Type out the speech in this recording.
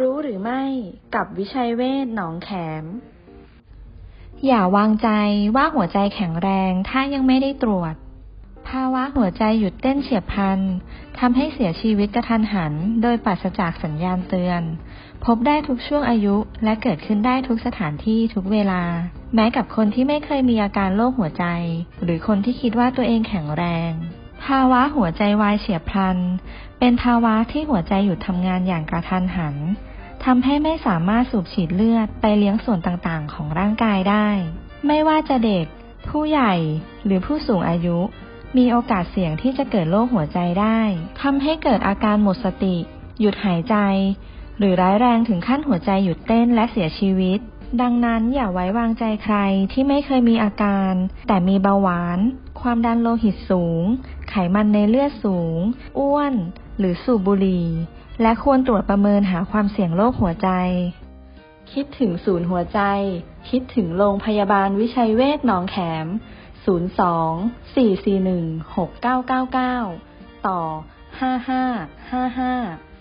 รู้หรือไม่กับวิชัยเวชหนองแขม อย่าวางใจว่าหัวใจแข็งแรงถ้ายังไม่ได้ตรวจ ภาวะหัวใจหยุดเต้นเฉียบพลันทำให้เสียชีวิตกระทันหัน โดยปราศจากสัญญาณเตือน พบได้ทุกช่วงอายุและเกิดขึ้นได้ทุกสถานที่ทุกเวลา แม้กับคนที่ไม่เคยมีอาการโรคหัวใจ หรือคนที่คิดว่าตัวเองแข็งแรง ภาวะหัวใจวายเฉียบพลัน เป็นภาวะที่หัวใจหยุดทำงานอย่างกระทันหันทำให้ไม่สามารถสูบฉีดเลือดไปเลี้ยงส่วนต่างๆ ของร่างกายได้ ไม่ว่าจะเด็ก ผู้ใหญ่หรือผู้สูงอายุ มีโอกาสเสี่ยงที่จะเกิดโรคหัวใจได้ทำให้เกิดอาการหมดสติ หยุดหายใจ หรือร้ายแรงถึงขั้นหัวใจหยุดเต้นและเสียชีวิต ดังนั้นอย่าไว้วางใจใครที่ไม่เคยมีอาการ แต่มีเบาหวาน ความดันโลหิตสูง มันในเลือดสูง อ้วน หรือสูบบุหรี่ และควรตรวจประเมินหาความเสี่ยงโรคหัวใจ คิดถึงศูนย์หัวใจ คิดถึงโรงพยาบาลวิชัยเวชหนองแขม 02 441 6999 ต่อ 5555